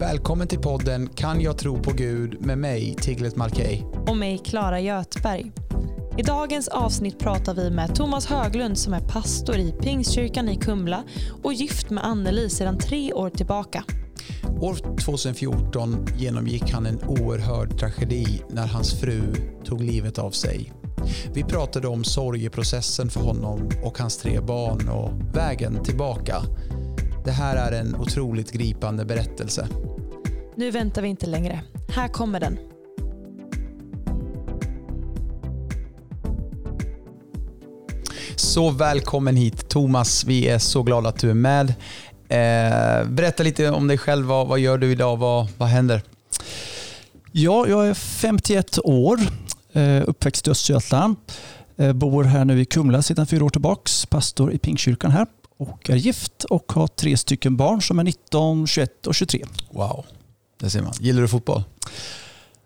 Välkommen till podden Kan jag tro på Gud med mig, Tiglet Malkej. Och mig, Klara Götberg. I dagens avsnitt pratar vi med Thomas Höglund som är pastor i Pingstkyrkan i Kumla och gift med Anneli sedan tre år tillbaka. År 2014 genomgick han en oerhörd tragedi när hans fru tog livet av sig. Vi pratade om sorgeprocessen för honom och hans tre barn och vägen tillbaka. Det här är en otroligt gripande berättelse. Nu väntar vi inte längre. Här kommer den. Så välkommen hit Thomas, vi är så glada att du är med. Eh, berätta lite om dig själv, vad, vad gör du idag, vad, vad händer? Ja, jag är 51 år, eh, uppväxt i Östergötland. Eh, bor här nu i Kumla sedan fyra år tillbaka, pastor i Pingstkyrkan här och är gift och har tre stycken barn som är 19, 21 och 23. Wow, det ser man. Gillar du fotboll?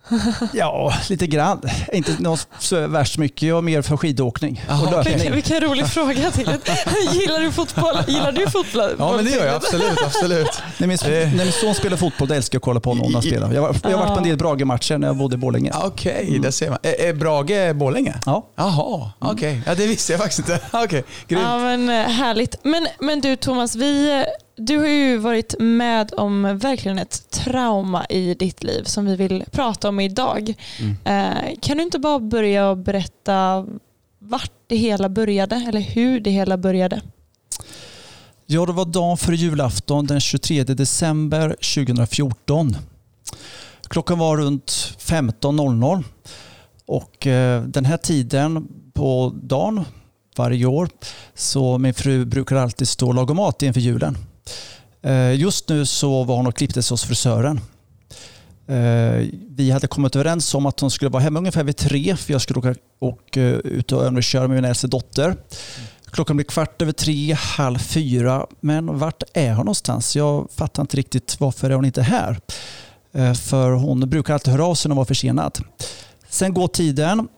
Ja, lite grann. Inte något så värst mycket. Jag är mer för skidåkning Aha, och löpning. Vilken, vilken rolig fråga till Gillar du fotboll? Gillar du fotboll? Ja, men det gör jag absolut. absolut. När min, när min son spelar fotboll då älskar jag att kolla på honom när han spelar. Jag, jag har varit på en del Brage-matcher när jag bodde i Borlänge. Okej, okay, det ser man. Är, är Brage Borlänge? Ja. Jaha, okej. Okay. Ja, det visste jag faktiskt inte. Okej, okay, grymt. Ja, men eh, härligt. Men, men du Thomas, vi eh, du har ju varit med om verkligen ett trauma i ditt liv som vi vill prata om idag. Mm. Eh, kan du inte bara börja och berätta vart det hela började eller hur det hela började? Ja, det var dagen före julafton den 23 december 2014. Klockan var runt 15.00 och eh, den här tiden på dagen varje år så min fru brukar alltid stå och laga mat inför julen. Eh, just nu så var hon och klippte sig hos frisören. Eh, vi hade kommit överens om att hon skulle vara hemma ungefär vid tre för jag skulle åka och, eh, ut och köra med min äldste dotter. Klockan blir kvart över tre, halv fyra. Men vart är hon någonstans? Jag fattar inte riktigt varför är hon inte här. För hon brukar alltid höra av sig när hon var försenad. Sen går tiden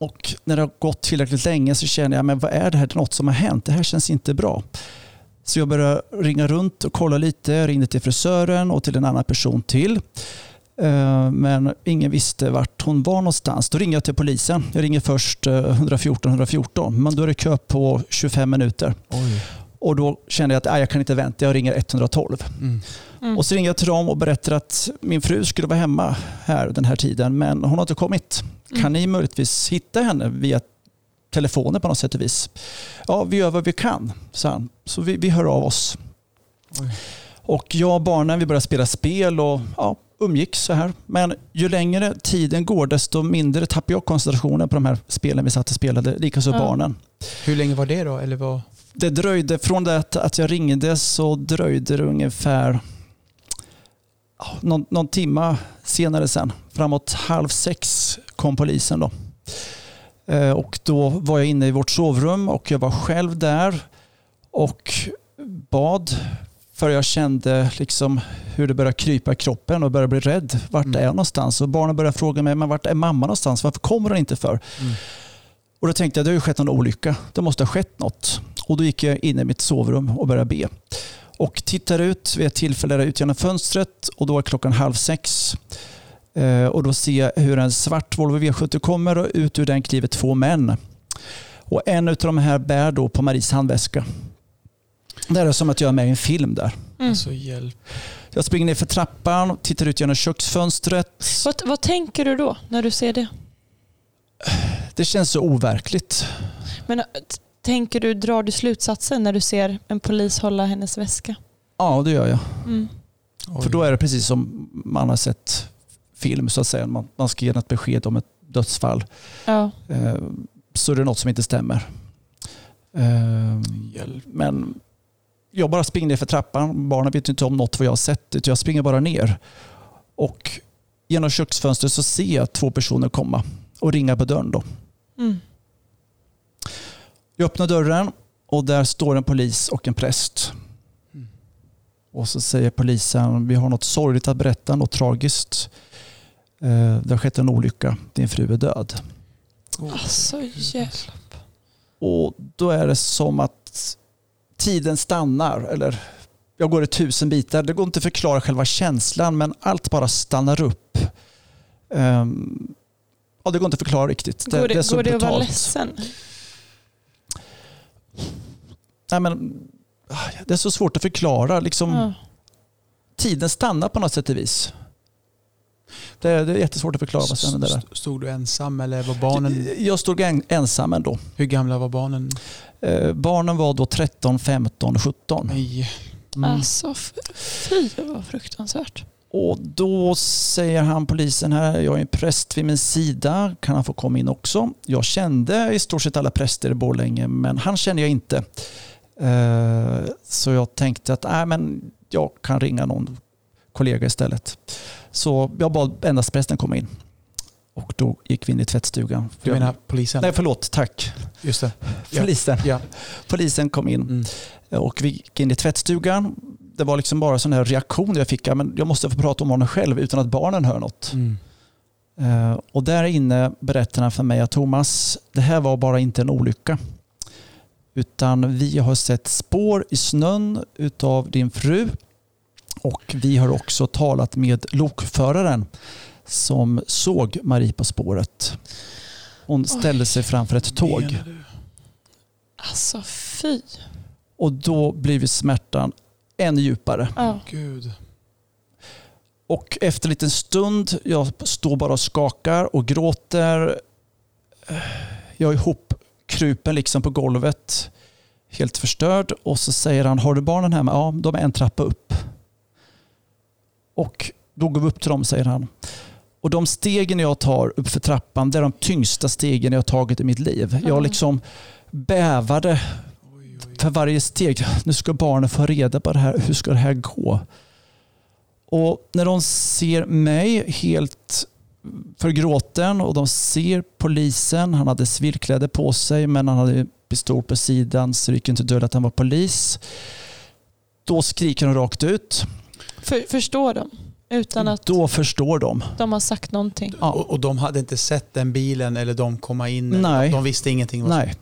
och när det har gått tillräckligt länge så känner jag, men vad är det här? Det är något som har hänt. Det här känns inte bra. Så jag började ringa runt och kolla lite. Jag ringde till frisören och till en annan person till. Eh, men ingen visste vart hon var någonstans. Då ringer jag till polisen. Jag ringer först 114 eh, 114 men då är det kö på 25 minuter. Oj. Och Då kände jag att jag kan inte vänta, jag ringer 112. Mm. Mm. Och Så ringer jag till dem och berättar att min fru skulle vara hemma här den här tiden men hon har inte kommit. Mm. Kan ni möjligtvis hitta henne via telefonen på något sätt och vis. Ja, vi gör vad vi kan, sa han. Så vi, vi hör av oss. Oj. Och jag och barnen vi började spela spel och ja, umgicks så här. Men ju längre tiden går desto mindre tappar jag koncentrationen på de här spelen vi satt och spelade, likaså ja. barnen. Hur länge var det då? Eller vad? Det dröjde, från det att jag ringde så dröjde det ungefär någon, någon timma senare sen. Framåt halv sex kom polisen då. Eh, och då var jag inne i vårt sovrum och jag var själv där och bad för jag kände liksom hur det började krypa i kroppen och började bli rädd. Vart mm. är jag någonstans? Och barnen började fråga mig, men vart är mamma någonstans? Varför kommer hon inte för? Mm. Och då tänkte jag, det har ju skett någon olycka. Det måste ha skett något. Och då gick jag in i mitt sovrum och började be. Och tittar ut vid ett tillfälle ut genom fönstret och då är klockan halv sex. Eh, och då ser jag hur en svart Volvo V70 kommer och ut ur den kliver två män. Och en av de här bär då på Maries handväska. Det är som att jag är med i en film där. Mm. Alltså, hjälp. Jag springer ner för trappan, och tittar ut genom köksfönstret. Vad, vad tänker du då när du ser det? Det känns så overkligt. Men tänker du, drar du slutsatsen när du ser en polis hålla hennes väska? Ja, det gör jag. Mm. För då är det precis som man har sett film så att säga. Man, man ska ge ett besked om ett dödsfall. Ja. Eh, så är det något som inte stämmer. Eh, men jag bara springer ner för trappan. Barnen vet inte om något vad jag har sett. Jag springer bara ner. Och genom köksfönstret så ser jag två personer komma och ringa på dörren. Då. Mm. Jag öppnar dörren och där står en polis och en präst. Mm. Och så säger polisen, vi har något sorgligt att berätta, något tragiskt. Eh, det har skett en olycka. Din fru är död. Alltså hjälp. Och då är det som att tiden stannar. Eller jag går i tusen bitar. Det går inte att förklara själva känslan men allt bara stannar upp. Um, ja, det går inte att förklara riktigt. Det, går det, det är så går det att vara ledsen? Nej, men, det är så svårt att förklara. Liksom, Ja. Tiden stannar på något sätt och vis. Det är, det är jättesvårt att förklara vad som händer där. St- Stod du ensam eller var barnen... Jag stod en, ensam ändå. Hur gamla var barnen? Eh, barnen var då 13, 15, 17. Nej. Mm. Alltså fy vad fruktansvärt. Och då säger han polisen här, jag är en präst vid min sida, kan han få komma in också? Jag kände i stort sett alla präster i Borlänge, men han känner jag inte. Eh, Så jag tänkte att äh, men jag kan ringa någon kollega istället. Så jag bad endast prästen komma in. Och då gick vi in i tvättstugan. Du menar polisen? Nej, förlåt, tack. Just det. Polisen. Ja. Polisen kom in. Mm. Och vi gick in i tvättstugan. Det var liksom bara sån här reaktion jag fick. Men jag måste få prata om honom själv utan att barnen hör något. Mm. Eh, Och där inne berättade han för mig att Thomas, det här var bara inte en olycka. Utan vi har sett spår i snön utav din fru. Och vi har också talat med lokföraren som såg Marie på spåret. Hon ställde sig framför ett tåg. Alltså fy. Och då blir smärtan ännu djupare. Ja. Gud. Och efter en liten stund, jag står bara och skakar och gråter. Jag är ihopkrupen liksom på golvet, helt förstörd. Och så säger han, har du barnen hemma? Ja, de är en trappa upp. Och då går vi upp till dem, säger han. Och de stegen jag tar upp för trappan, det är de tyngsta stegen jag har tagit i mitt liv. Jag Ja. liksom bävade för varje steg. Nu ska barnen få reda på det här. Hur ska det här gå? Och när de ser mig helt förgråten och de ser polisen. Han hade civilkläder på sig men han hade pistol på sidan så det gick inte dölja att han var polis. Då skriker de rakt ut. För, förstår de? Utan att Då förstår de. de har sagt någonting. Ja. Och, och de hade inte sett den bilen eller de komma in? Nej. De visste ingenting? Nej.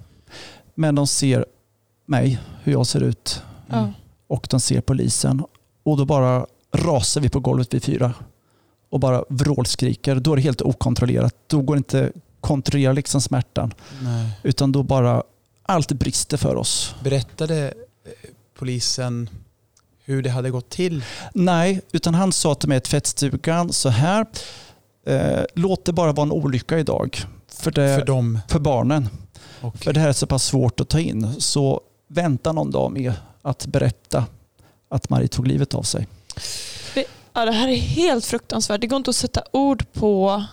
Men de ser mig, hur jag ser ut. Ja. och de ser polisen. Och då bara rasar vi på golvet vi fyra och bara vrålskriker. Då är det helt okontrollerat. Då går det inte att kontrollera liksom smärtan. Nej. Utan då bara allt brister för oss. Berättade eh, polisen hur det hade gått till? Nej, utan han sa till mig i tvättstugan så här. Eh, låt det bara vara en olycka idag. För, det, För dem? för barnen. Och, För det här är så pass svårt att ta in. Så vänta någon dag med att berätta att Marie tog livet av sig. Ja, det här är helt fruktansvärt. Det går inte att sätta ord på.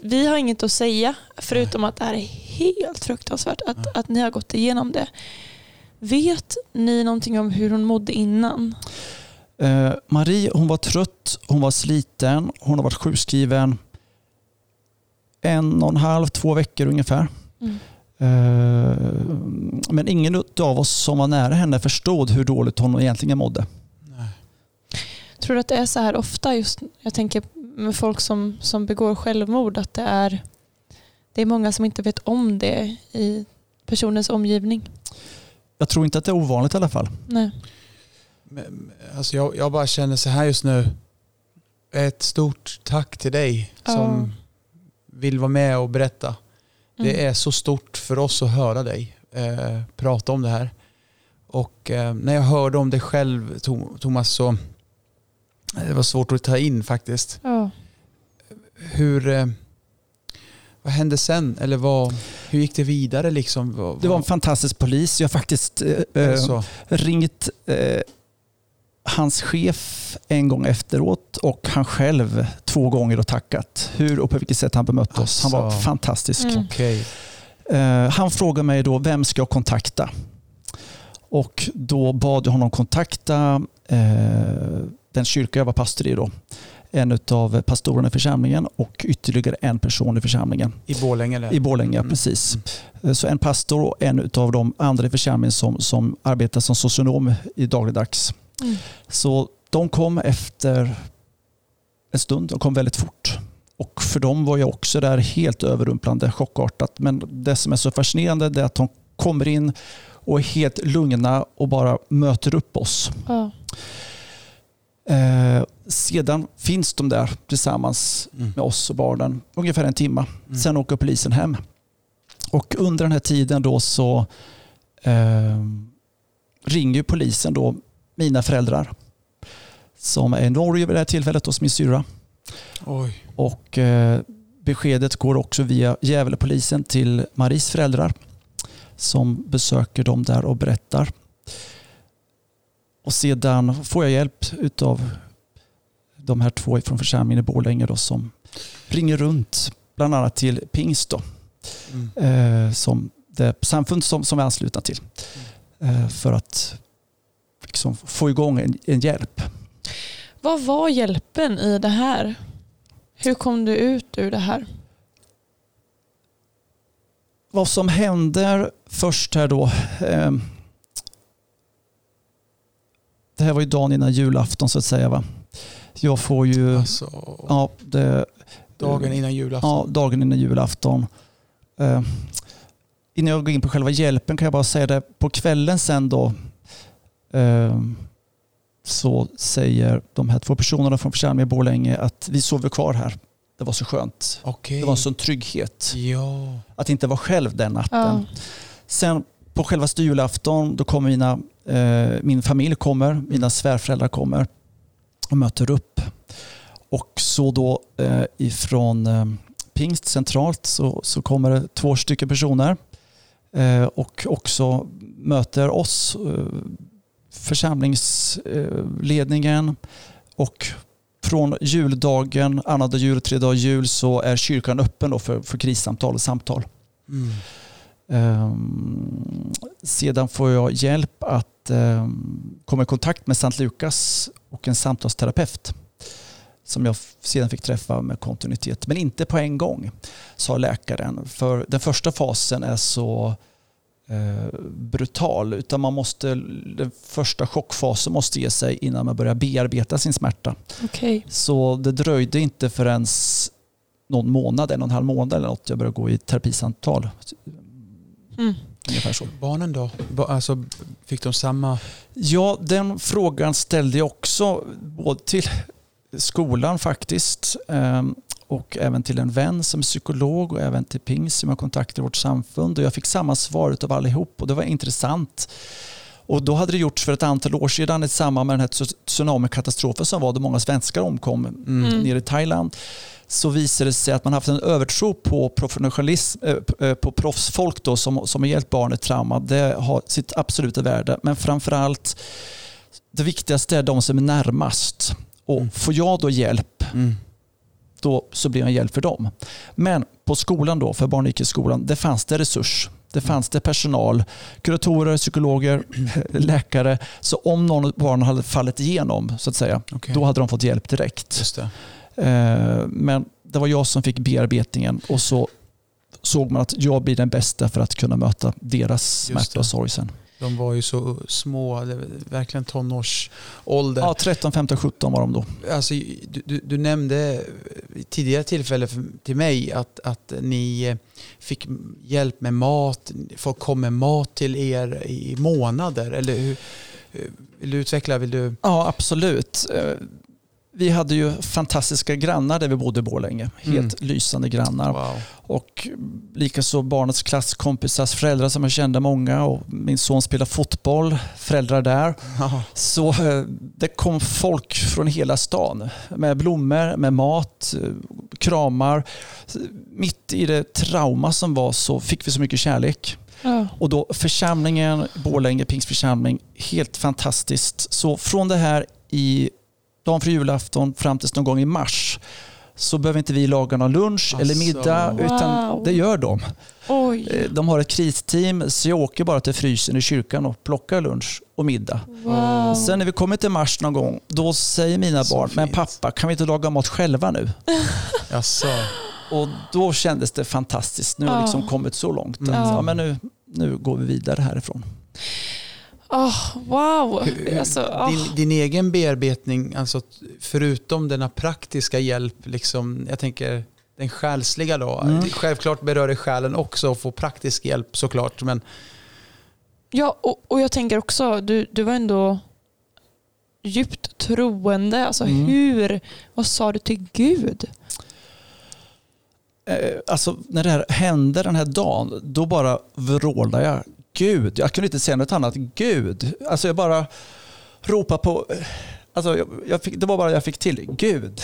Vi har inget att säga förutom att det här är helt fruktansvärt att, att ni har gått igenom det. Vet ni någonting om hur hon mådde innan? Eh, Marie hon var trött, hon var sliten, hon har varit sjukskriven en och en halv, två veckor ungefär. Mm. Eh, men ingen av oss som var nära henne förstod hur dåligt hon egentligen mådde. nej. Tror du att det är så här ofta just, jag tänker med folk som, som begår självmord, att det är, det är många som inte vet om det i personens omgivning? Jag tror inte att det är ovanligt i alla fall. Nej. Men, alltså jag, jag bara känner så här just nu. Ett stort tack till dig som vill vara med och berätta. Mm. Det är så stort för oss att höra dig eh, prata om det här. Och eh, när jag hörde om det själv Thomas så eh, det var svårt att ta in faktiskt. Ja. Hur, eh, vad hände sen? Eller vad, hur gick det vidare liksom? Vad, Det var en fantastisk polis. Jag har faktiskt eh, eh, ringt eh, hans chef en gång efteråt och han själv två gånger och tackat. Hur och på vilket sätt han bemött oss. Han var Alltså. fantastisk. Mm. Okej. Eh, han frågade mig då, vem ska jag kontakta? Och då bad jag honom kontakta eh, den kyrka jag var pastor i då. En av pastorerna i församlingen och ytterligare en person i församlingen. I Borlänge eller? I Borlänge, Mm. precis. Eh, Så en pastor och en av de andra i församlingen som, som arbetar som socionom i dagligdags. Mm. Så de kom efter en stund, de kom väldigt fort. Och för dem var jag också där helt överrumplande, chockartat. Men det som är så fascinerande är att de kommer in och är helt lugna och bara möter upp oss. Ja. Eh, sedan finns de där tillsammans Mm. med oss och barnen ungefär en timme. Mm. Sen åker polisen hem. Och under den här tiden då så eh, ringer polisen då mina föräldrar som är i Norge vid det här tillfället hos min syrra. Oj. Och eh, beskedet går också via Gävlepolisen till Maries föräldrar som besöker dem där och berättar. Och sedan får jag hjälp av de här två från församlingen i Borlänge då, som ringer runt bland annat till Pingst då, Mm. eh, som det samfund som, som vi är anslutna till eh, för att liksom, få igång en, en hjälp. Vad var hjälpen i det här? Hur kom du ut ur det här? vad som händer först här då. Eh, det här var ju dagen innan julafton så att säga. Va? Jag får ju Alltså, ja, det, dagen innan julafton. ja, dagen innan julafton. Eh, innan jag går in på själva hjälpen kan jag bara säga det. På kvällen sen då eh, så säger de här två personerna från församlingen i Borlänge att vi sover kvar här. Det var så skönt. Okej. Det var en sån trygghet. Ja. Att inte vara själv den natten. Ja. Sen på själva julafton då kommer mina, min familj kommer, mina svärföräldrar kommer och möter upp. Och så då eh, ifrån eh, Pingst centralt så, så kommer det två stycken personer eh, och också möter oss, eh, församlingsledningen och från juldagen, annandag jul tredje dag jul så är kyrkan öppen då för, för krissamtal och samtal. Mm. Ehm, sedan får jag hjälp att ehm, komma i kontakt med Sankt Lukas och en samtalsterapeut som jag sedan fick träffa med kontinuitet. Men inte på en gång, sa läkaren. För den första fasen är så eh, brutal. Utan man måste, den första chockfasen måste ge sig innan man börjar bearbeta sin smärta. Okej. Så det dröjde inte förrän någon månad, en och en halv månad eller något, jag började gå i terapisamtal. Mm. Ungefär så. Barnen då? Alltså, fick de samma? Ja, den frågan ställde jag också både till skolan faktiskt ehm, och även till en vän som är psykolog och även till Ping som jag kontaktade i vårt samfund och jag fick samma svar av allihop och det var intressant. Och då hade det gjorts för ett antal år sedan i samband med den här tsu- tsunamikatastrofen som var där många svenskar omkom Mm. Mm. nere i Thailand så visade det sig att man haft en övertro på professionalism, eh, eh, på proffsfolk då, som, som har hjälpt barn i trauma. Det har sitt absoluta värde. Men framförallt, det viktigaste är de som är närmast. Och Mm. får jag då hjälp, Mm. då så blir jag en hjälp för dem. Men på skolan då, för barn och icke-skolan, det fanns det resurs. Det fanns det personal, kuratorer, psykologer, läkare. Så om någon av barnen hade fallit igenom, så att säga, Okej. då hade de fått hjälp direkt. Eh, Men det var jag som fick bearbetningen och så såg man att jag blir den bästa för att kunna möta deras smärta och sorg sen. De var ju så små, verkligen tonårsålder. Ja, 13, 15, 17 var de då. Alltså, du, du, nämnde tidigare tillfälle för, till mig att, att ni eh, fick hjälp med mat. Folk kom med mat till er i månader. Eller hur, hur- vill du utveckla? Vill du? Ja, absolut. Vi hade ju fantastiska grannar där vi bodde i Borlänge. Helt lysande grannar. Wow. Och likaså barnets klasskompisars föräldrar som jag kände många. Och min son spelar fotboll, föräldrar där. Ja. Så eh, det kom folk från hela stan med blommor, med mat, eh, kramar. Mitt i det trauma som var så fick vi så mycket kärlek. Ja. Och då församlingen, Borlänge Pingstförsamling, helt fantastiskt. Så från det här i dagen för julafton fram tills någon gång i mars så behöver inte vi laga någon lunch eller Alltså. middag utan Wow. det gör de. Oj. Eh, De har ett kristeam så jag åker bara till frysen i kyrkan och plockar lunch och middag. Wow. Sen när vi kommer till mars någon gång, då säger mina Så barn, men fint. pappa kan vi inte laga mat själva nu? Jaså. Och då kändes det fantastiskt. Nu har vi liksom kommit så långt. Att, Mm. ja, men nu, nu går vi vidare härifrån. Åh, wow. Alltså, åh. din, din egen bearbetning, alltså förutom denna praktiska hjälp, liksom, jag tänker den själsliga då. Mm. Självklart berör det själen också att få praktisk hjälp såklart. Men Ja, och, och jag tänker också, du, du var ändå djupt troende. Alltså Mm. hur, vad sa du till Gud? Eh, alltså när det här hände den här dagen, då bara vrålade jag Gud. Jag kunde inte säga något annat. Gud. Alltså jag bara ropade på, alltså jag, jag fick, det var bara jag fick till. Gud.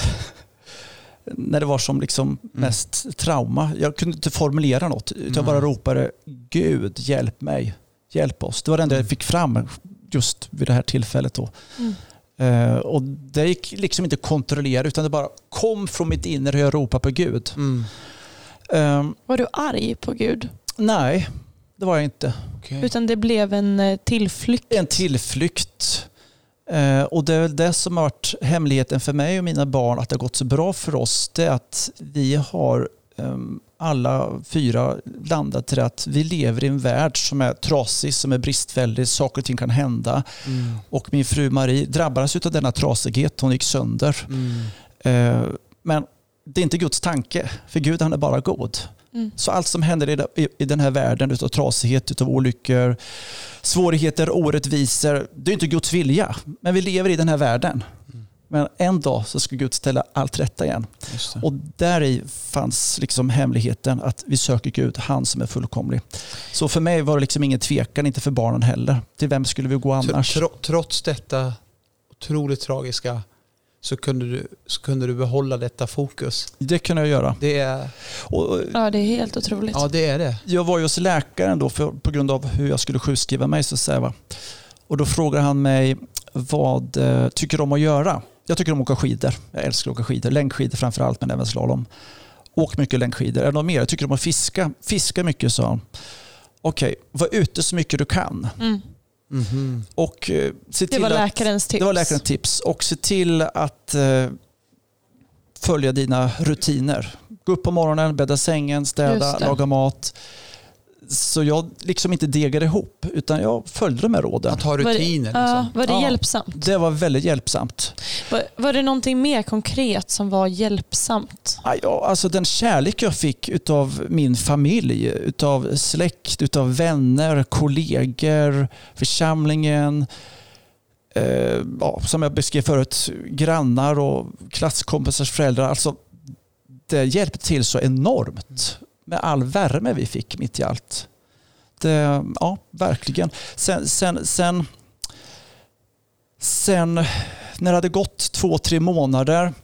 när det var som liksom mest trauma. Jag kunde inte formulera något. Utan jag bara Nej. ropade Gud, hjälp mig. Hjälp oss. Det var det enda jag fick fram just vid det här tillfället. Då. Mm. Eh, och det gick liksom inte att kontrollera utan det bara kom från mitt inre hur jag ropade på Gud. Mm. Ehm, Var du arg på Gud? nej, det var jag inte. Okej. Utan det blev en eh, tillflykt? En tillflykt. Eh, och det är väl det som har varit hemligheten för mig och mina barn att det har gått så bra för oss. Det är att vi har ehm, alla fyra landat i det att vi lever i en värld som är trasig, som är bristfällig, saker och ting kan hända. Mm. Och min fru Marie drabbades av denna trasighet, hon gick sönder. Mm. Eh, men det är inte Guds tanke, för Gud han är bara god. Mm. Så allt som händer i, i, i den här världen utav trasighet, utav olyckor, svårigheter, orättvisor, det är inte Guds vilja. Men vi lever i den här världen. Mm. Men en dag så ska Gud ställa allt rätta igen. Och där i fanns liksom hemligheten att vi söker Gud, han som är fullkomlig. Så för mig var det liksom ingen tvekan, inte för barnen heller. Till vem skulle vi gå annars? Tro, trots detta otroligt tragiska så kunde, du, så kunde du behålla detta fokus. Det kunde jag göra. Det är, Och, Ja, det är helt otroligt. ja, det är det. jag var ju hos läkaren då för, på grund av hur jag skulle sjukskriva mig. Så säger jag, och då frågar han mig vad eh, tycker du om att göra? Jag tycker om att åka skidor. Jag älskar att åka skidor. Längdskidor framför allt, men även slalom. Åk mycket längdskidor. Är det något mer? Jag tycker om att fiska. Fiska mycket, sa han. Okej, var ute så mycket du kan. Mm. Mhm. Och, eh, se Det till var att, läkarens tips. Det var läkarens tips. Och se till att eh, följa dina rutiner. Gå upp på morgonen, bädda sängen, städa, det. laga mat. Så jag liksom inte degade ihop, utan jag följde de här råden. Att ha Var det- rutiner. Ja, Liksom. var det Ja. hjälpsamt? Det var väldigt hjälpsamt. Var, var det någonting mer konkret som var hjälpsamt? Ja, Ja, alltså den kärlek jag fick utav min familj, utav släkt, utav vänner, kollegor, församlingen, eh, ja, som jag beskrev förut, grannar och klasskompisars föräldrar. Alltså, det hjälpte till så enormt med all värme vi fick mitt i allt. Det, ja, verkligen. Sen, sen, sen, sen när det hade gått två, tre månader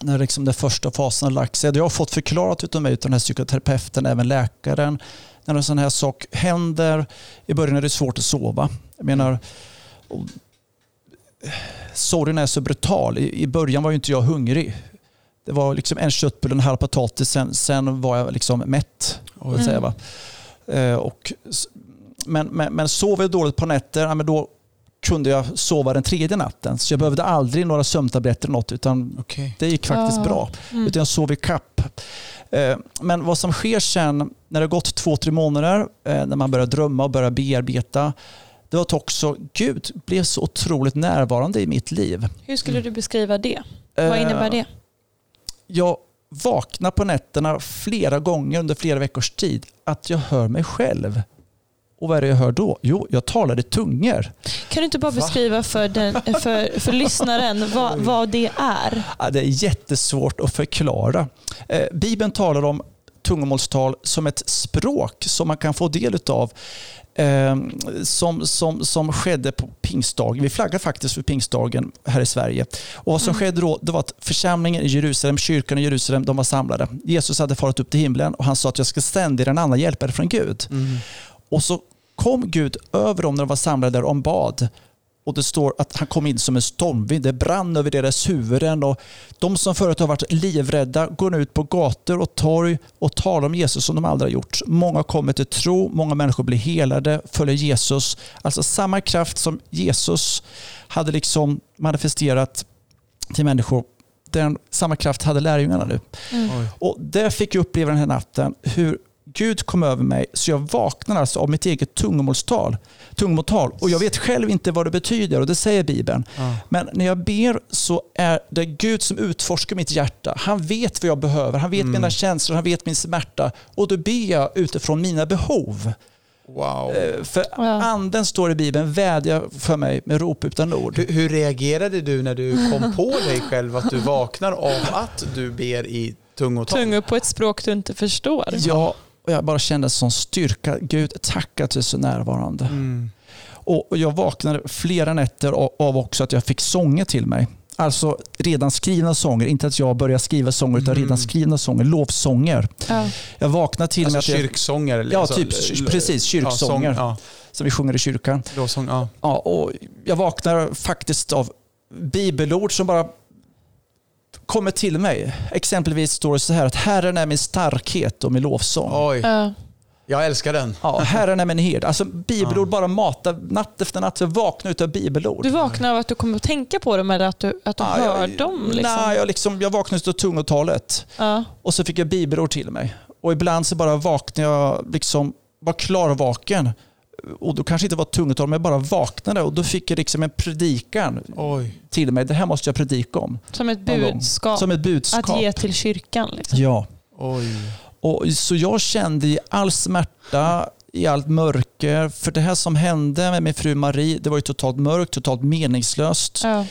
när liksom den första fasen har lagt sig. Det har fått förklarat utav mig, utav den här psykoterapeuten, även läkaren. När en sån här sak händer, i början är det svårt att sova. Jag menar, sorgen är så brutal. I, I början var ju inte jag hungrig. Det var liksom en köttbulle och en halv potatis, sen, sen var jag liksom mätt. Mm. säga, va? Eh, och, men, men, men sov jag dåligt på nätter, ja, men då kunde jag sova den tredje natten. Så jag behövde aldrig några sömntabletter eller något, utan Okej. det gick faktiskt Ah. bra. Mm. Utan jag sov i kapp. Eh, Men vad som sker sen när det har gått två, tre månader, eh, när man börjar drömma och börjar bearbeta, det var att också Gud blev så otroligt närvarande i mitt liv. Hur skulle du beskriva det? Vad innebär det? Jag vaknar på nätterna flera gånger under flera veckors tid att jag hör mig själv. Och vad är det jag hör då? Jo, jag talar i tungor. Kan du inte bara Va? beskriva för, den, för, för lyssnaren vad, vad det är? Ja, det är jättesvårt att förklara. Eh, Bibeln talar om tungomålstal som ett språk som man kan få del av. Eh, som, som, som skedde på pingstdagen. Vi flaggar faktiskt för pingstdagen här i Sverige. Och vad som Mm. skedde då det var att församlingen i Jerusalem, kyrkan i Jerusalem, de var samlade. Jesus hade farit upp till himlen och han sa att jag ska sända er en annan hjälpare från Gud. Mm. Och så kom Gud över dem när de var samlade där om bad. Och det står att han kom in som en stormvind. Det brann över deras huvuden. Och de som förut har varit livrädda går nu ut på gator och torg och talar om Jesus som de aldrig har gjort. Många kommer till tro, många människor blir helade, följer Jesus. Alltså samma kraft som Jesus hade liksom manifesterat till människor. Den, samma kraft hade lärjungarna nu. Mm. Och det fick jag uppleva den här natten hur Gud kom över mig så jag vaknade alltså av mitt eget tungomålstal. tungomålstal. Och jag vet själv inte vad det betyder och det säger Bibeln. Ja. Men när jag ber så är det Gud som utforskar mitt hjärta. Han vet vad jag behöver, han vet Mm. mina känslor, han vet min smärta. Och då ber jag utifrån mina behov. Wow. Eh, För anden står i Bibeln, vädja för mig med rop utan ord. Hur, hur reagerade du när du kom på dig själv att du vaknar av att du ber i tungotal? Tungor på ett språk du inte förstår. Ja, och jag bara kände en sån styrka. Gud, tack att du är så närvarande. Mm. Och jag vaknade flera nätter av- också att jag fick sånger till mig. Alltså redan skrivna sånger, inte att jag började skriva sånger utan Mm. redan skrivna sånger, lovsånger. Ja. Jag vaknade till Alltså med att jag, kyrksånger? eller Ja, så- typ, precis, kyrksånger. Ja, sång, som vi sjunger i kyrkan. ja, lovsång, ja. Ja, och jag vaknar faktiskt av bibelord som bara kommer till mig. Exempelvis står det så här att Herren är min starkhet och min lovsång. Oj, Ja. jag älskar den. Ja, Herren är min herd. Alltså bibelord bara matar natt efter natt. Jag vaknar utav bibelord. Du vaknar av att du kommer att tänka på dem eller att du, att du Ja, hör jag, dem? Liksom. Nej, jag, liksom, jag vaknade utav tungotalet Ja. och så fick jag bibelord till mig. Och ibland så bara vaknade jag, liksom, var klarvaken. Och då kanske inte var tungotal, men jag bara vaknade och då fick jag liksom en predikan Oj. till mig. Det här måste jag predika om. Som ett budskap Som ett budskap. att ge till kyrkan. Liksom. Ja. Oj. Och, så jag kände i all smärta, i allt mörker, för det här som hände med min fru Marie, det var ju totalt mörkt, totalt meningslöst. Ja.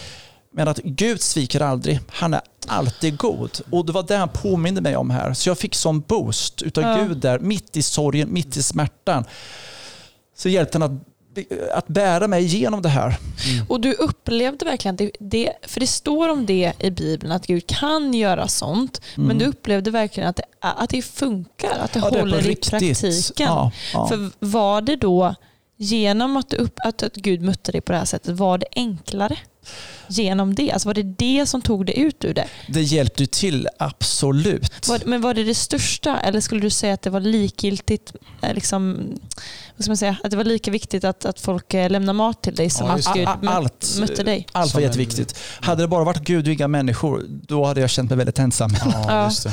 Men att Gud sviker aldrig. Han är alltid god. Och det var det han påminde mig om här. Så jag fick sån boost utav Ja. Gud där, mitt i sorgen, mitt i smärtan. Så hjälpte han att, att bära mig igenom det här. Och du upplevde verkligen att det, det, för det står om det i Bibeln, att Gud kan göra sånt, men du upplevde verkligen att det, att det funkar, att det Mm. Ja, det håller i riktigt. praktiken. Ja, ja. För var det då, genom att, du upp, att, att Gud mötte dig på det här sättet, var det enklare? Genom det? Alltså var det det som tog dig ut ur det? Det hjälpte ju till, absolut. Var, men var det det största eller skulle du säga att det var likgiltigt, eh, liksom, vad ska man säga, att det var lika viktigt att, att folk eh, lämnar mat till dig som Ja, att. Gud allt, mötte dig? Allt var en- jätteviktigt. Hade det bara varit Gud och inga människor, då hade jag känt mig väldigt ensam. Ja, Ja. just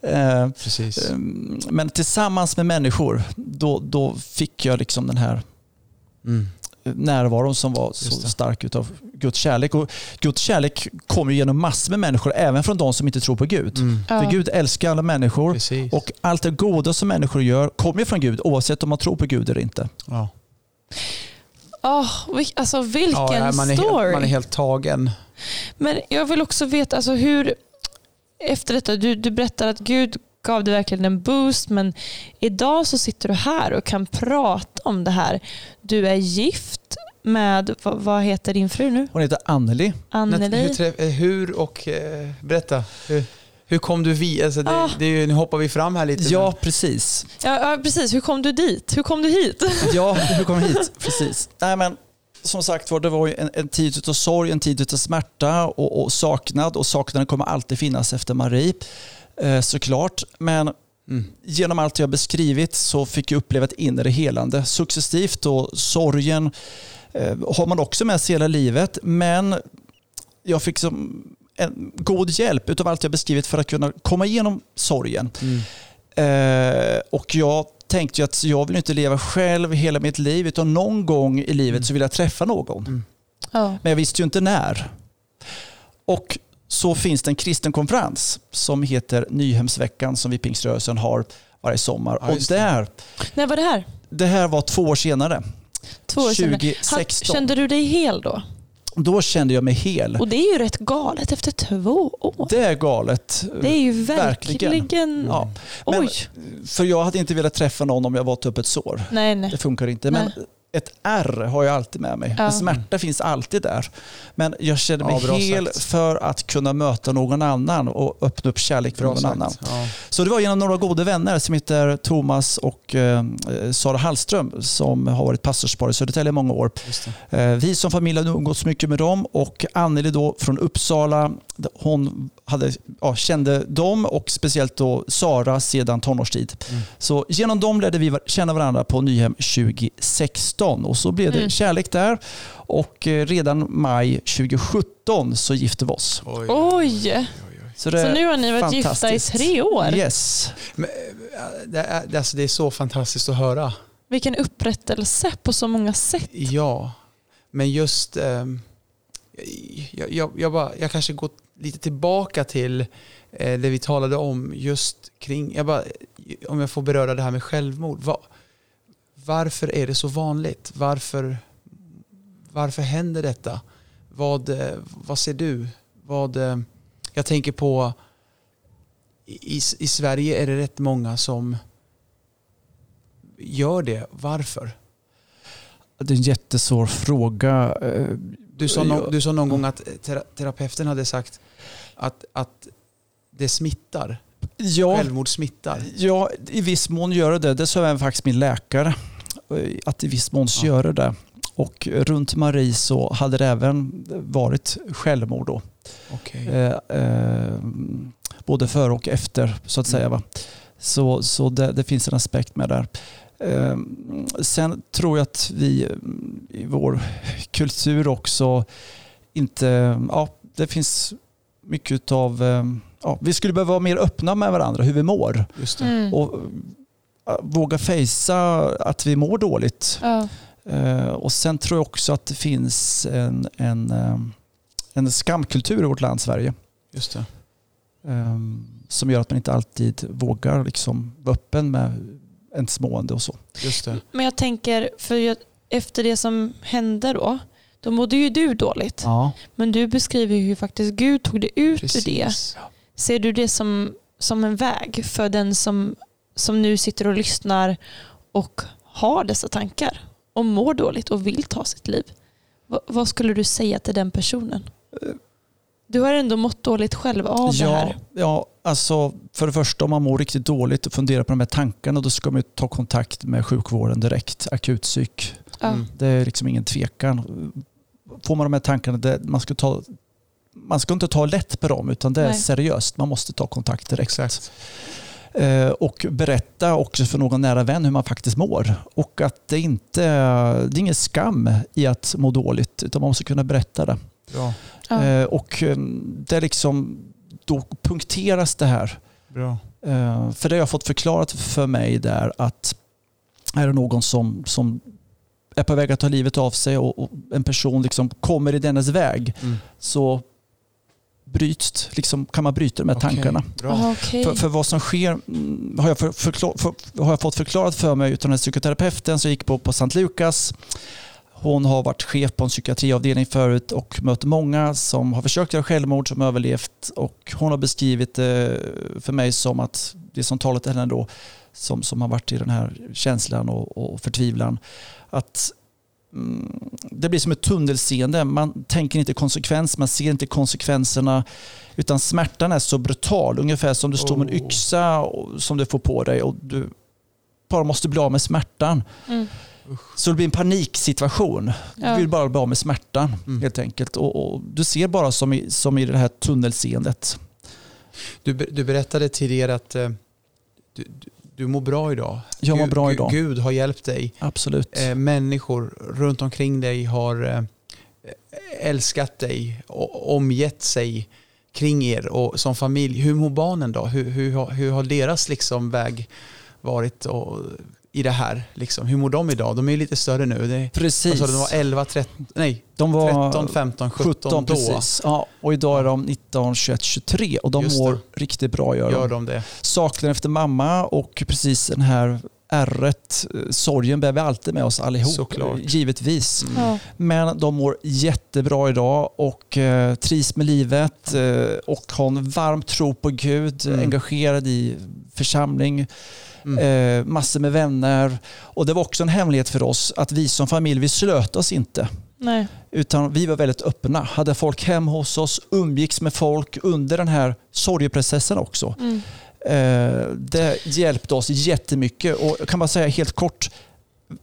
det. Eh, Precis. Ehm, Men tillsammans med människor, då, då fick jag liksom den här Mm. Närvaron som var så stark utav Guds kärlek. Och Guds kärlek kommer ju genom massor med människor, även från de som inte tror på Gud. Mm. Ja. För Gud älskar alla människor Precis. och allt det goda som människor gör kommer från Gud oavsett om man tror på Gud eller inte. ja. Vilk, alltså vilken Ja, man, är story! helt, man är helt tagen. Men jag vill också veta alltså hur, efter detta, du, du berättar att Gud gav dig verkligen en boost men idag så sitter du här och kan prata om det här. Du är gift med, vad, heter din fru nu? Hon heter Anneli. Hur, Anneli? träff, eh, hur och... Eh, berätta. Hur, hur kom du vid? Alltså det, Ah. det är ju, nu hoppar vi fram här lite. Ja, precis. Ja, ja, precis. Hur kom du dit? Hur kom du hit? Ja, hur kom jag hit? Precis. Nej, men, som sagt var, det var ju en, en tid av sorg, en tid av smärta och, och saknad. Och saknaden kommer alltid finnas efter Marie, såklart. Men Mm. genom allt jag beskrivit så fick jag uppleva ett inre helande. Successivt och sorgen eh, har man också med sig hela livet. Men jag fick som en god hjälp av allt jag beskrivit för att kunna komma igenom sorgen. Mm. Eh, och jag tänkte ju att jag vill inte leva själv hela mitt liv utan någon gång i livet Mm. så vill jag träffa någon. Mm. Ja. Men jag visste ju inte när. Och så finns det en kristen konferens som heter Nyhemsveckan som vi Pingströrelsen har varje sommar. Ja, och där, När var det här? det här var två år senare, Två år sedan. 2016. Kände du dig hel då? Då kände jag mig hel. Och det är ju rätt galet efter två år. Det är galet. Det är ju verkligen... Verkligen. Ja. Men, Oj. för jag hade inte velat träffa någon om jag var ett öppet sår. Nej, nej. Det funkar inte. Men Nej. Ett R har jag alltid med mig. Ja. En smärta finns alltid där. Men jag kände mig Ja, hel sagt. för att kunna möta någon annan och öppna upp kärlek för Bra någon sagt. annan. Ja. Så det var genom några goda vänner som heter Thomas och eh, Sara Hallström som har varit pastorspar i Södertälje i många år. Eh, vi som familj har umgåtts mycket med dem och Anneli då från Uppsala, hon hade, ja, kände dem och speciellt då Sara sedan tonårstid. Mm. Så genom dem lärde vi känna varandra på Nyhem 2016 och så blev det Mm. kärlek där och eh, redan maj 2017 så gifte vi oss. Oj. Oj. Så, det Så nu har ni varit gifta i tre år? Yes. Men, eh, det, är, det- alltså, det är så fantastiskt att höra. Vilken upprättelse på så många sätt. Ja, men just... ehm, jag, jag, jag, bara, jag kanske går lite tillbaka till eh, det vi talade om just kring... Jag bara, om jag får beröra det här med självmord. Vad, varför är det så vanligt? Varför, varför händer detta? Vad, eh, vad ser du? Vad, eh, jag tänker på i, i Sverige är det rätt många som gör det. Varför? Det är en jättesvår fråga. Du sa, no, du sa någon gång att tera- terapeuten hade sagt att, att det smittar. Ja, Självmord smittar. ja, i viss mån gör det det. Det sa även faktiskt min läkare. Eh, Att i viss mån Ja. gör det det. Och runt Marie så hade det även varit självmord då. Okej. Eh, eh, både före och efter så att säga. Mm. Va? Så, så det, det finns en aspekt med där. Eh, sen tror jag att vi mm, i vår kultur också inte... Ja, det finns mycket av... eh, Ja, vi skulle behöva vara mer öppna med varandra, hur vi mår. Just det. Mm. Och våga fejsa att vi mår dåligt. Ja. Eh, och sen tror jag också att det finns en, en, eh, en skamkultur i vårt land, Sverige. Just det. Ehm, som gör att man inte alltid vågar liksom vara öppen med ens mående och så. Just det. Men jag tänker, för jag, efter det som hände då, då mådde ju du dåligt. Ja. Men du beskriver ju hur faktiskt Gud tog dig ut ur det. Precis. Ser du det som, som en väg för den som, som nu sitter och lyssnar och har dessa tankar och mår dåligt och vill ta sitt liv? Va, vad skulle du säga till den personen? Du har ändå mått dåligt själv av det Ja, här. ja, alltså för det första om man mår riktigt dåligt och funderar på de här tankarna då ska man ju ta kontakt med sjukvården direkt, akutpsyk. Mm. Det är liksom ingen tvekan. Får man de här tankarna, det, man, ska ta, man ska inte ta lätt på dem utan det är Nej. seriöst. Man måste ta kontakt direkt. Exakt. Eh, och berätta också för någon nära vän hur man faktiskt mår. Och att det inte det är ingen skam i att må dåligt utan man måste kunna berätta det. Bra. Eh, och eh, det är liksom, då punkteras det här. Bra. För det har jag fått förklarat för mig där att är det någon som, som är på väg att ta livet av sig och, och en person liksom kommer i dennes väg Mm. så bryts, liksom, kan man bryta de här Okej, tankarna. Bra. Aha, okej. För, för vad som sker mm, har jag, för, förklar, för, har jag fått förklarat för mig utan den här psykoterapeuten som gick på, på Sankt Lukas. Hon har varit chef på en psykiatriavdelning förut och mött många som har försökt göra självmord som överlevt och hon har beskrivit det för mig som att det som talat till henne då som, som har varit i den här känslan och, och förtvivlan att det blir som ett tunnelseende. Man tänker inte konsekvens, man ser inte konsekvenserna utan smärtan är så brutal, ungefär som du står med en Oh. yxa och- som du får på dig och du bara måste bli av med smärtan. Mm. Så det blir en paniksituation. Du vill bara bli av med smärtan Mm. helt enkelt. Och, och du ser bara som i, som i det här tunnelseendet. Du, du berättade tidigare att eh, du, du, mår bra idag. Jag mår bra idag. Gud har hjälpt dig. Absolut. Eh, människor runt omkring dig har eh, älskat dig och omgett sig kring er och som familj. Hur mår barnen då? Hur, hur, hur har deras liksom väg varit och, i det här? Liksom? Hur mår de idag? De är ju lite större nu. Det, Precis. du, de var 11, 13, nej, De var 13, 15, 17, 17 då precis. Ja, och idag är de 19, 21, 23 och de Just mår det. riktigt bra. Gör, gör de. de det. Saknar efter mamma och precis den här ärret, eh, sorgen bär vi alltid med oss allihop. Såklart. Givetvis. Mm. Men de mår jättebra idag och eh, trivs med livet eh, och har en varm tro på Gud, Mm. engagerad i församling, Mm. eh, massor med vänner. Och det var också en hemlighet för oss att vi som familj, vi slöt oss inte. Nej. Utan vi var väldigt öppna, hade folk hem hos oss, umgicks med folk under den här sorgeprocessen också. Mm. Eh, det hjälpte oss jättemycket och jag kan bara säga helt kort,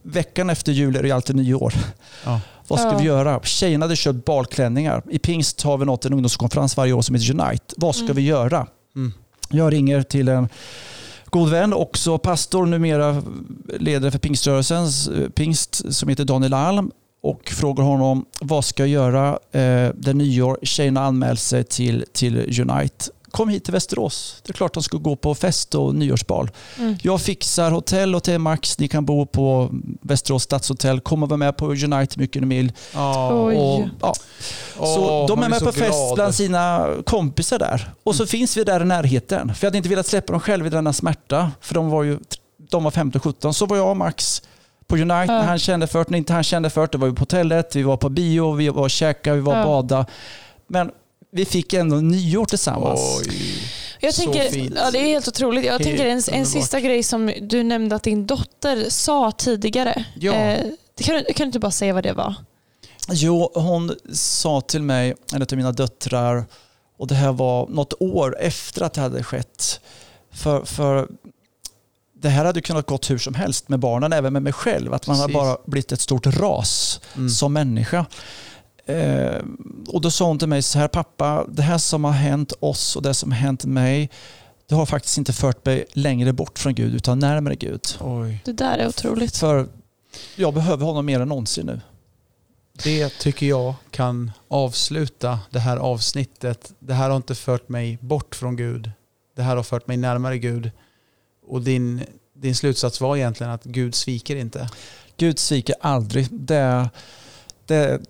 veckan efter jul är det alltid nyår. Ja. Vad ska Ja. vi göra? Tjejerna hade köpt balklänningar. I pingst har vi något en ungdomskonferens varje år som heter Unite. Vad ska Mm. vi göra? Mm. Jag ringer till en god vän, också pastor, numera ledare för pingströrelsens eh, pingst som heter Daniel Alm och frågar honom vad ska jag göra? Eh, det nyår, tjejerna anmält sig till, till Unite. Kom hit till Västerås. Det är klart de ska gå på fest och nyårsbal. Mm. Jag fixar hotell och till Max. Ni kan bo på Västerås stadshotell. Kom och vara med på Unite mycket ni vill. Ja. Oj. Och, ja. Så Åh, de är med så på fest glad. bland sina kompisar där. Och så finns vi där i närheten. För jag hade inte velat släppa dem själva i denna smärta. För de var ju de var 15-17. Så var jag och Max på Unite när han kände för det, när inte han kände för det. Var vi på hotellet, vi var på bio, vi var och käkade, vi var och Ja. bada. Men vi fick ändå nyår tillsammans. Oj. Jag Så tänker, fint. ja, det är helt otroligt. Jag Helt tänker en, en sista grej som du nämnde att din dotter sa tidigare. Ja. Eh, kan, du, kan du inte bara säga vad det var? Jo, hon sa till mig, en av mina döttrar, och det här var något år efter att det hade skett. För, för det här hade kunnat gått hur som helst med barnen, även med mig själv. Att man har Precis. bara blivit ett stort ras Mm. som människa. Eh, och då sa hon till mig så här, pappa, det här som har hänt oss och det som har hänt mig, det har faktiskt inte fört mig längre bort från Gud utan närmare Gud. Oj. Det där är otroligt. För jag behöver honom mer än någonsin nu. Det tycker jag kan avsluta det här avsnittet. Det här har inte fört mig bort från Gud. Det här har fört mig närmare Gud. Och din, din slutsats var egentligen att Gud sviker inte. Gud sviker aldrig. Det, det,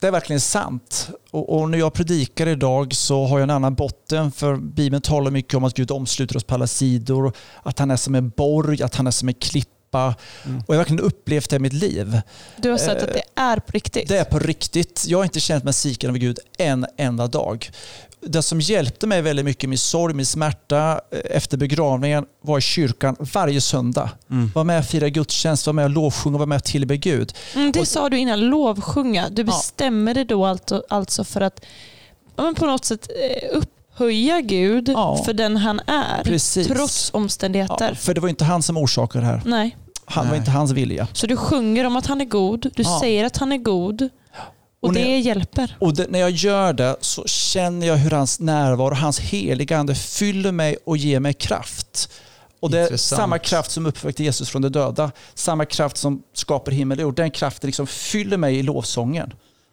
det är verkligen sant. Och, och när jag predikar idag så har jag en annan botten. För Bibeln talar mycket om att Gud omsluter oss på alla sidor. Att han är som en borg, att han är som en klippa. Mm. Och jag har verkligen upplevt det i mitt liv. Du har sett Eh, att det är på riktigt. Det är på riktigt. Jag har inte känt mig sviken av Gud en enda dag. Det som hjälpte mig väldigt mycket min sorg, min smärta eh, efter begravningen var i kyrkan varje söndag. Mm. Var med och fira gudstjänst, var med och lovsjunga, var med och tillbe Gud. Mm, det och- sa du innan, lovsjunga. Du Ja. bestämmer dig då alltså, alltså för att ja, men på något sätt eh, upphöja Gud Ja. för den han är. Precis. Trots omständigheter. Ja, för det var inte han som orsakade det här. Nej. Han var Nej. inte hans vilja. Så du sjunger om att han är god, du Ja. säger att han är god och, Och när det jag- hjälper. Och det, när jag gör det så känner jag hur hans närvaro, hans heliga ande fyller mig och ger mig kraft. Och det är Intressant. samma kraft som uppväckte Jesus från de döda. Samma kraft som skapar himmel och jord. Den kraften liksom fyller mig i lovsången.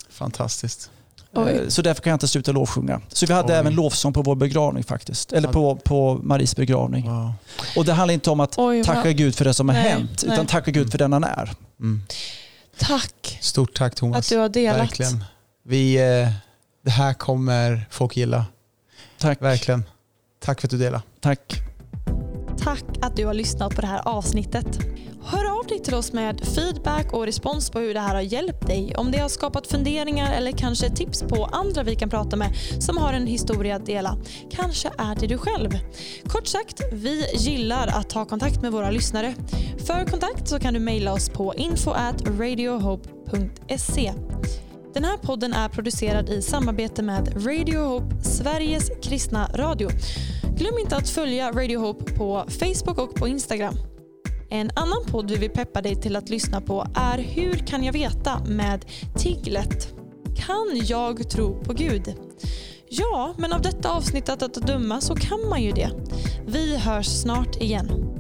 Fantastiskt. Oj. Eh, Så därför kan jag inte sluta lovsjunga. Så vi hade Oj. även lovsång på vår begravning faktiskt. Eller på, på Maries begravning. Wow. Och det handlar inte om att Oj, tacka Gud för det som har Nej, hänt. nej. Utan tacka Gud för den han är. Mm. Tack Stort tack Thomas. att du har delat. Verkligen. Vi, eh, det här kommer folk gilla. Tack. Verkligen. Tack för att du delade. Tack. Tack att du har lyssnat på det här avsnittet. Hör av dig till oss med feedback och respons på hur det här har hjälpt dig. Om det har skapat funderingar eller kanske tips på andra vi kan prata med som har en historia att dela. Kanske är det du själv. Kort sagt, vi gillar att ta kontakt med våra lyssnare. För kontakt så kan du mejla oss på info at radiohope.se. Den här podden är producerad i samarbete med Radio Hope, Sveriges kristna radio. Glöm inte att följa Radio Hope på Facebook och på Instagram. En annan podd vi vill peppa dig till att lyssna på är Hur kan jag veta med Tiglet. Kan jag tro på Gud? Ja, men av detta avsnittet att döma så kan man ju det. Vi hörs snart igen.